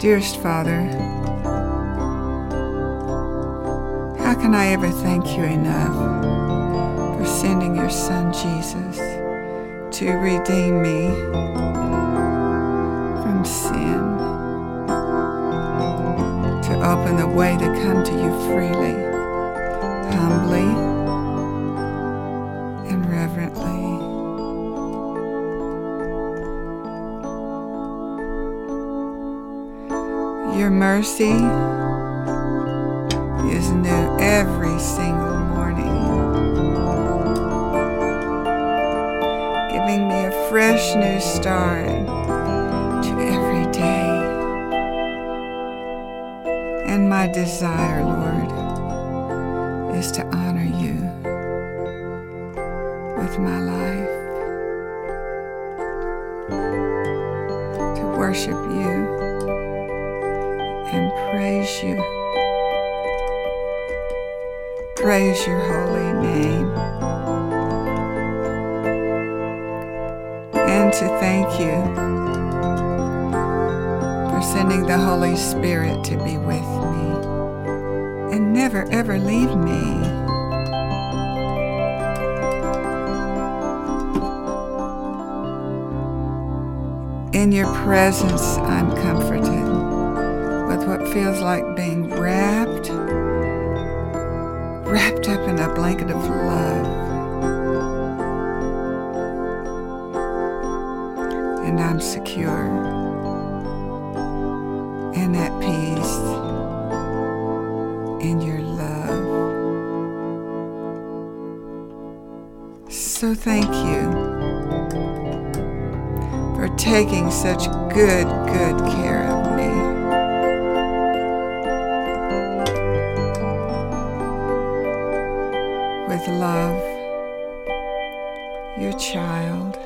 Dearest Father, how can I ever thank you enough for sending your Son Jesus to redeem me from sin, to open the way to come to you freely, humbly, and reverently? Your mercy is new every single morning, giving me a fresh new start to every day. And my desire, Lord, is to honor you with my life, to worship you and praise you. Praise your holy name. And to thank you for sending the Holy Spirit to be with me and never ever leave me. In your presence, I'm comforted feels like being wrapped, wrapped up in a blanket of love. And I'm secure and at peace in your love. So thank you for taking such good, good care of me. With love, your child,